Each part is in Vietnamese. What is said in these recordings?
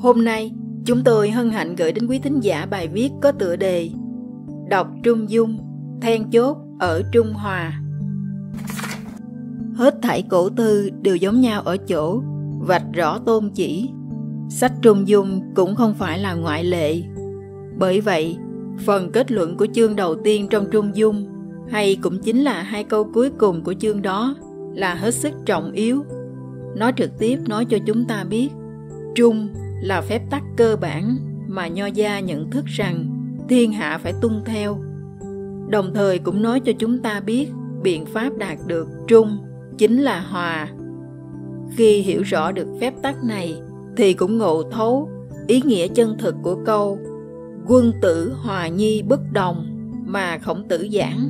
Hôm nay, Chúng tôi hân hạnh gửi đến quý thính giả bài viết có tựa đề Đọc Trung Dung, then chốt ở Trung Hòa. Hết thảy cổ tư đều giống nhau ở chỗ, vạch rõ tôn chỉ. Sách Trung Dung cũng không phải là ngoại lệ. Bởi vậy, phần kết luận của chương đầu tiên trong Trung Dung hay cũng chính là hai câu cuối cùng của chương đó là hết sức trọng yếu. Nó trực tiếp nói cho chúng ta biết Trung là phép tắc cơ bản mà nho gia nhận thức rằng thiên hạ phải tuân theo. Đồng thời cũng nói cho chúng ta biết biện pháp đạt được trung chính là hòa. Khi hiểu rõ được phép tắc này thì cũng ngộ thấu ý nghĩa chân thực của câu, quân tử hòa nhi bất đồng mà khổng tử giảng.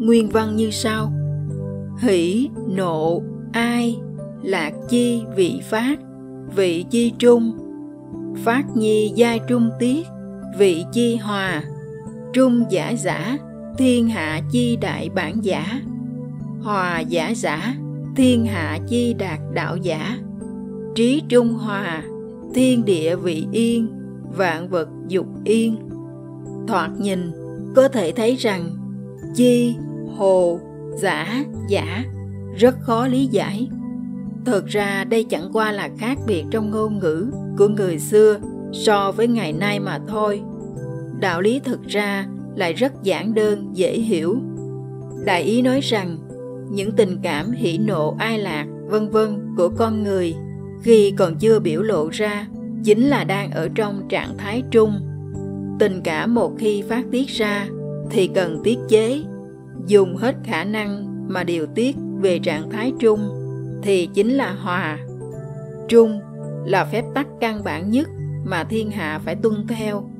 Nguyên văn như sau, hỷ, nộ, ai, lạc, chi, vị, phát, vị, chi, trung phát nhi giai trung tiết, vị chi hòa, trung giả giả, thiên hạ chi đại bản giả, hòa giả giả, thiên hạ chi đạt đạo giả, trí trung hòa, thiên địa vị yên, vạn vật dục yên. Thoạt nhìn, có thể thấy rằng, chi, hồ, giả giả, rất khó lý giải. Thực ra đây chẳng qua là khác biệt trong ngôn ngữ của người xưa so với ngày nay mà thôi. Đạo lý thực ra lại rất giản đơn, dễ hiểu. Đại ý nói rằng, những tình cảm hỉ nộ ai lạc, vân vân của con người khi còn chưa biểu lộ ra chính là đang ở trong trạng thái trung. Tình cảm một khi phát tiết ra thì cần tiết chế, dùng hết khả năng mà điều tiết về trạng thái trung thì chính là hòa. Trung là phép tắc căn bản nhất mà thiên hạ phải tuân theo.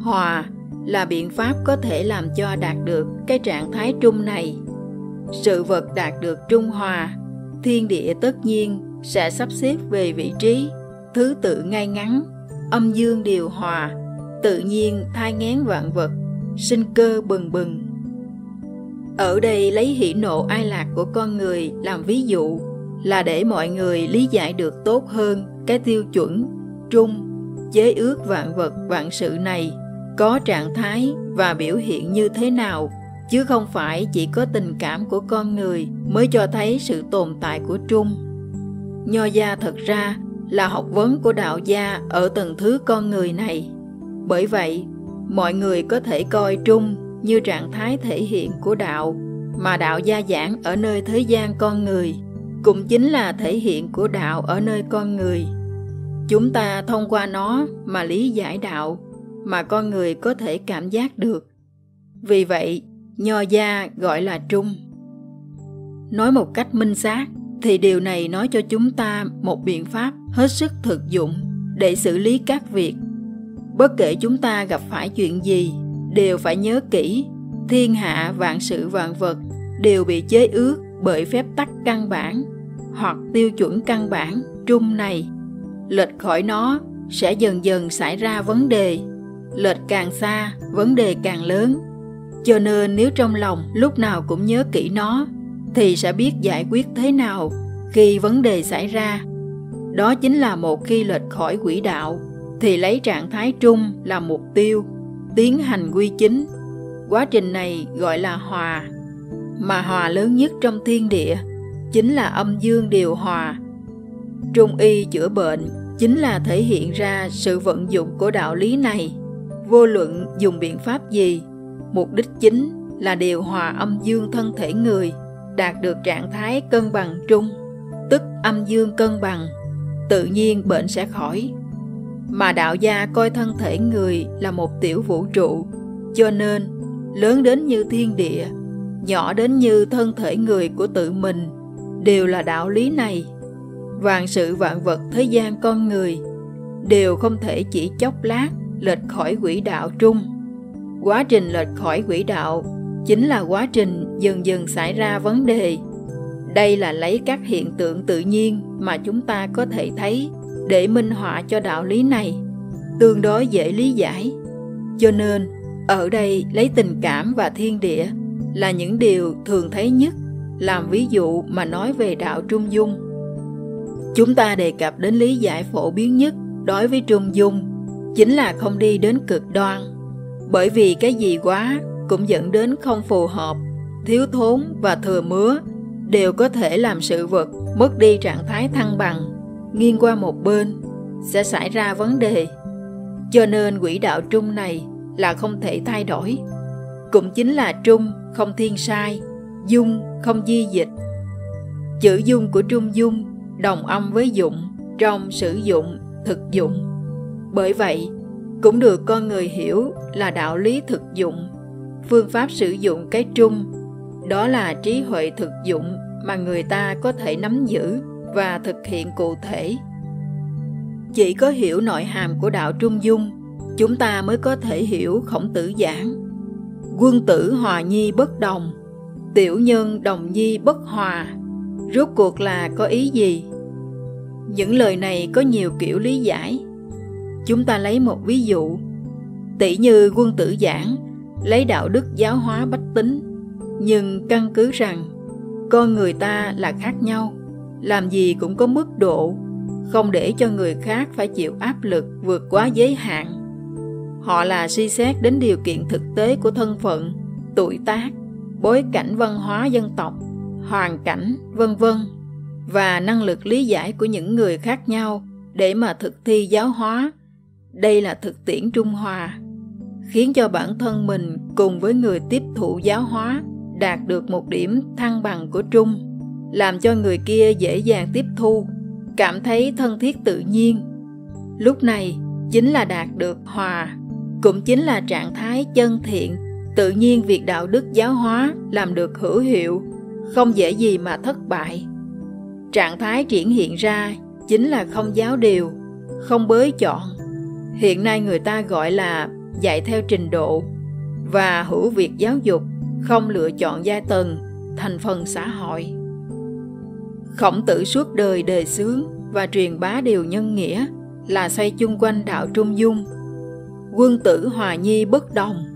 Hòa là biện pháp có thể làm cho đạt được cái trạng thái trung này. Sự vật đạt được trung hòa, thiên địa tất nhiên sẽ sắp xếp về vị trí, thứ tự ngay ngắn, âm dương điều hòa, tự nhiên thai ngén vạn vật, sinh cơ bừng bừng. Ở đây lấy hỷ nộ ai lạc của con người làm ví dụ là để mọi người lý giải được tốt hơn cái tiêu chuẩn trung chế ước vạn vật, vạn sự này có trạng thái và biểu hiện như thế nào, chứ không phải chỉ có tình cảm của con người mới cho thấy sự tồn tại của trung. Nho gia thật ra là học vấn của đạo gia ở tầng thứ con người này. Bởi vậy, mọi người có thể coi trung như trạng thái thể hiện của đạo, mà đạo gia giảng ở nơi thế gian con người cũng chính là thể hiện của đạo ở nơi con người. Chúng ta thông qua nó mà lý giải đạo mà con người có thể cảm giác được. Vì vậy, nho gia gọi là trung. Nói một cách minh xác, thì điều này nói cho chúng ta một biện pháp hết sức thực dụng để xử lý các việc. Bất kể chúng ta gặp phải chuyện gì, đều phải nhớ kỹ, thiên hạ, vạn sự, vạn vật đều bị chế ước bởi phép tắc căn bản hoặc tiêu chuẩn căn bản, trung này. Lệch khỏi nó sẽ dần dần xảy ra vấn đề. Lệch càng xa, vấn đề càng lớn. Cho nên nếu trong lòng lúc nào cũng nhớ kỹ nó, thì sẽ biết giải quyết thế nào khi vấn đề xảy ra. Đó chính là một khi lệch khỏi quỹ đạo, thì lấy trạng thái trung là mục tiêu, tiến hành quy chính. Quá trình này gọi là hòa, mà hòa lớn nhất trong thiên địa chính là âm dương điều hòa. Trung y chữa bệnh chính là thể hiện ra sự vận dụng của đạo lý này. Vô luận dùng biện pháp gì, mục đích chính là điều hòa âm dương thân thể người, đạt được trạng thái cân bằng trung tức âm dương cân bằng, tự nhiên bệnh sẽ khỏi. Mà đạo gia coi thân thể người là một tiểu vũ trụ, cho nên lớn đến như thiên địa, nhỏ đến như thân thể người của tự mình đều là đạo lý này. Vạn sự vạn vật thế gian con người đều không thể chỉ chốc lát lệch khỏi quỹ đạo trung quá trình lệch khỏi quỹ đạo chính là quá trình dần dần xảy ra vấn đề. Đây là lấy các hiện tượng tự nhiên mà chúng ta có thể thấy để minh họa cho đạo lý này, tương đối dễ lý giải. Cho nên, ở đây lấy tình cảm và thiên địa là những điều thường thấy nhất làm ví dụ mà nói về đạo trung dung. Chúng ta đề cập đến lý giải phổ biến nhất đối với trung dung, chính là không đi đến cực đoan. Bởi vì cái gì quá cũng dẫn đến không phù hợp, thiếu thốn và thừa mứa, đều có thể làm sự vật mất đi trạng thái thăng bằng, nghiêng qua một bên, sẽ xảy ra vấn đề. Cho nên quỹ đạo trung này là không thể thay đổi. Cũng chính là trung không thiên sai dung không di dịch. Chữ dung của trung dung đồng âm với dụng trong sử dụng thực dụng. Bởi vậy, cũng được con người hiểu là đạo lý thực dụng, phương pháp sử dụng cái trung, đó là trí huệ thực dụng mà người ta có thể nắm giữ và thực hiện cụ thể. Chỉ có hiểu nội hàm của đạo trung dung, chúng ta mới có thể hiểu khổng tử giảng. Quân tử hòa nhi bất đồng tiểu nhân đồng nhi bất hòa, rốt cuộc là có ý gì? Những lời này có nhiều kiểu lý giải. Chúng ta lấy một ví dụ. Tỷ như quân tử giảng, lấy đạo đức giáo hóa bách tính. Nhưng căn cứ rằng, con người ta là khác nhau, làm gì cũng có mức độ, không để cho người khác phải chịu áp lực vượt quá giới hạn. Họ là suy xét đến điều kiện thực tế của thân phận, tuổi tác bối cảnh văn hóa dân tộc, hoàn cảnh, vân vân, và năng lực lý giải của những người khác nhau để mà thực thi giáo hóa. Đây là thực tiễn trung hòa khiến cho bản thân mình cùng với người tiếp thụ giáo hóa đạt được một điểm thăng bằng của trung, làm cho người kia dễ dàng tiếp thu, cảm thấy thân thiết tự nhiên. Lúc này chính là đạt được hòa, cũng chính là trạng thái chân thiện tự nhiên việc đạo đức giáo hóa làm được hữu hiệu, không dễ gì mà thất bại. Trạng thái triển hiện ra chính là không giáo điều, không bới chọn. Hiện nay người ta gọi là dạy theo trình độ và hữu việc giáo dục, không lựa chọn giai tầng, thành phần xã hội. Khổng tử suốt đời đề xướng và truyền bá điều nhân nghĩa là xoay chung quanh đạo trung dung. Quân tử hòa nhi bất đồng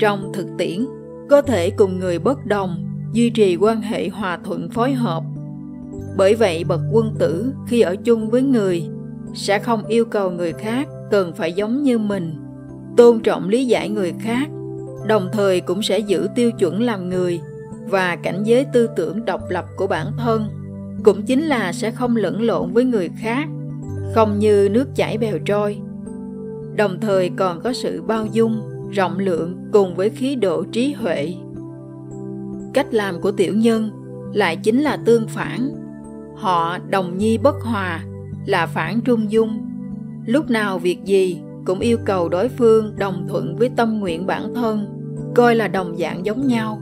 trong thực tiễn, có thể cùng người bất đồng, duy trì quan hệ hòa thuận phối hợp. Bởi vậy, bậc quân tử khi ở chung với người sẽ không yêu cầu người khác cần phải giống như mình, tôn trọng lý giải người khác, đồng thời cũng sẽ giữ tiêu chuẩn làm người và cảnh giới tư tưởng độc lập của bản thân. Cũng chính là sẽ không lẫn lộn với người khác, không như nước chảy bèo trôi. Đồng thời còn có sự bao dung rộng lượng cùng với khí độ trí huệ. Cách làm của tiểu nhân lại chính là tương phản. Họ đồng nhi bất hòa là phản trung dung. Lúc nào việc gì cũng yêu cầu đối phương đồng thuận với tâm nguyện bản thân, coi là đồng dạng giống nhau.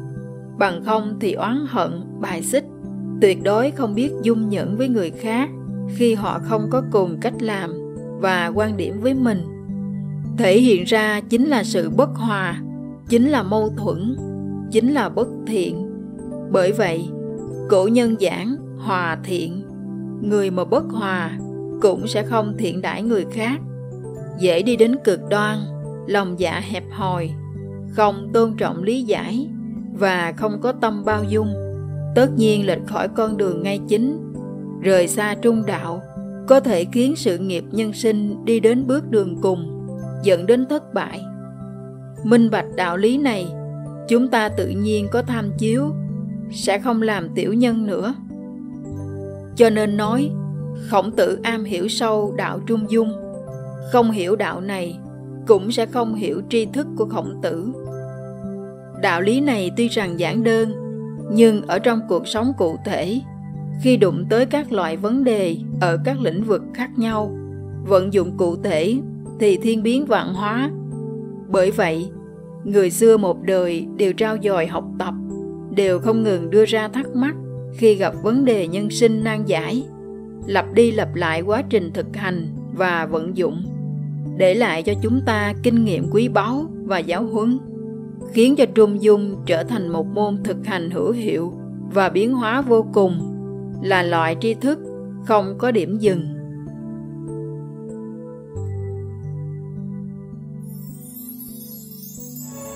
Bằng không thì oán hận, bài xích, tuyệt đối không biết dung nhẫn với người khác khi họ không có cùng cách làm và quan điểm với mình thể hiện ra chính là sự bất hòa, chính là mâu thuẫn, chính là bất thiện. Bởi vậy, cổ nhân giảng hòa thiện, người mà bất hòa cũng sẽ không thiện đãi người khác. Dễ đi đến cực đoan, lòng dạ hẹp hòi, không tôn trọng lý giải và không có tâm bao dung, tất nhiên lệch khỏi con đường ngay chính. Rời xa trung đạo, có thể khiến sự nghiệp nhân sinh đi đến bước đường cùng dẫn đến thất bại. Minh bạch đạo lý này, chúng ta tự nhiên có tham chiếu, sẽ không làm tiểu nhân nữa. Cho nên nói, khổng tử am hiểu sâu đạo trung dung. Không hiểu đạo này, cũng sẽ không hiểu tri thức của khổng tử. Đạo lý này tuy rằng giản đơn, nhưng ở trong cuộc sống cụ thể, khi đụng tới các loại vấn đề ở các lĩnh vực khác nhau, vận dụng cụ thể thì thiên biến vạn hóa. Bởi vậy, người xưa một đời đều trao dồi học tập, đều không ngừng đưa ra thắc mắc khi gặp vấn đề nhân sinh nan giải, lặp đi lặp lại quá trình thực hành và vận dụng, để lại cho chúng ta kinh nghiệm quý báu và giáo huấn, khiến cho trung dung trở thành một môn thực hành hữu hiệu và biến hóa vô cùng, là loại tri thức không có điểm dừng.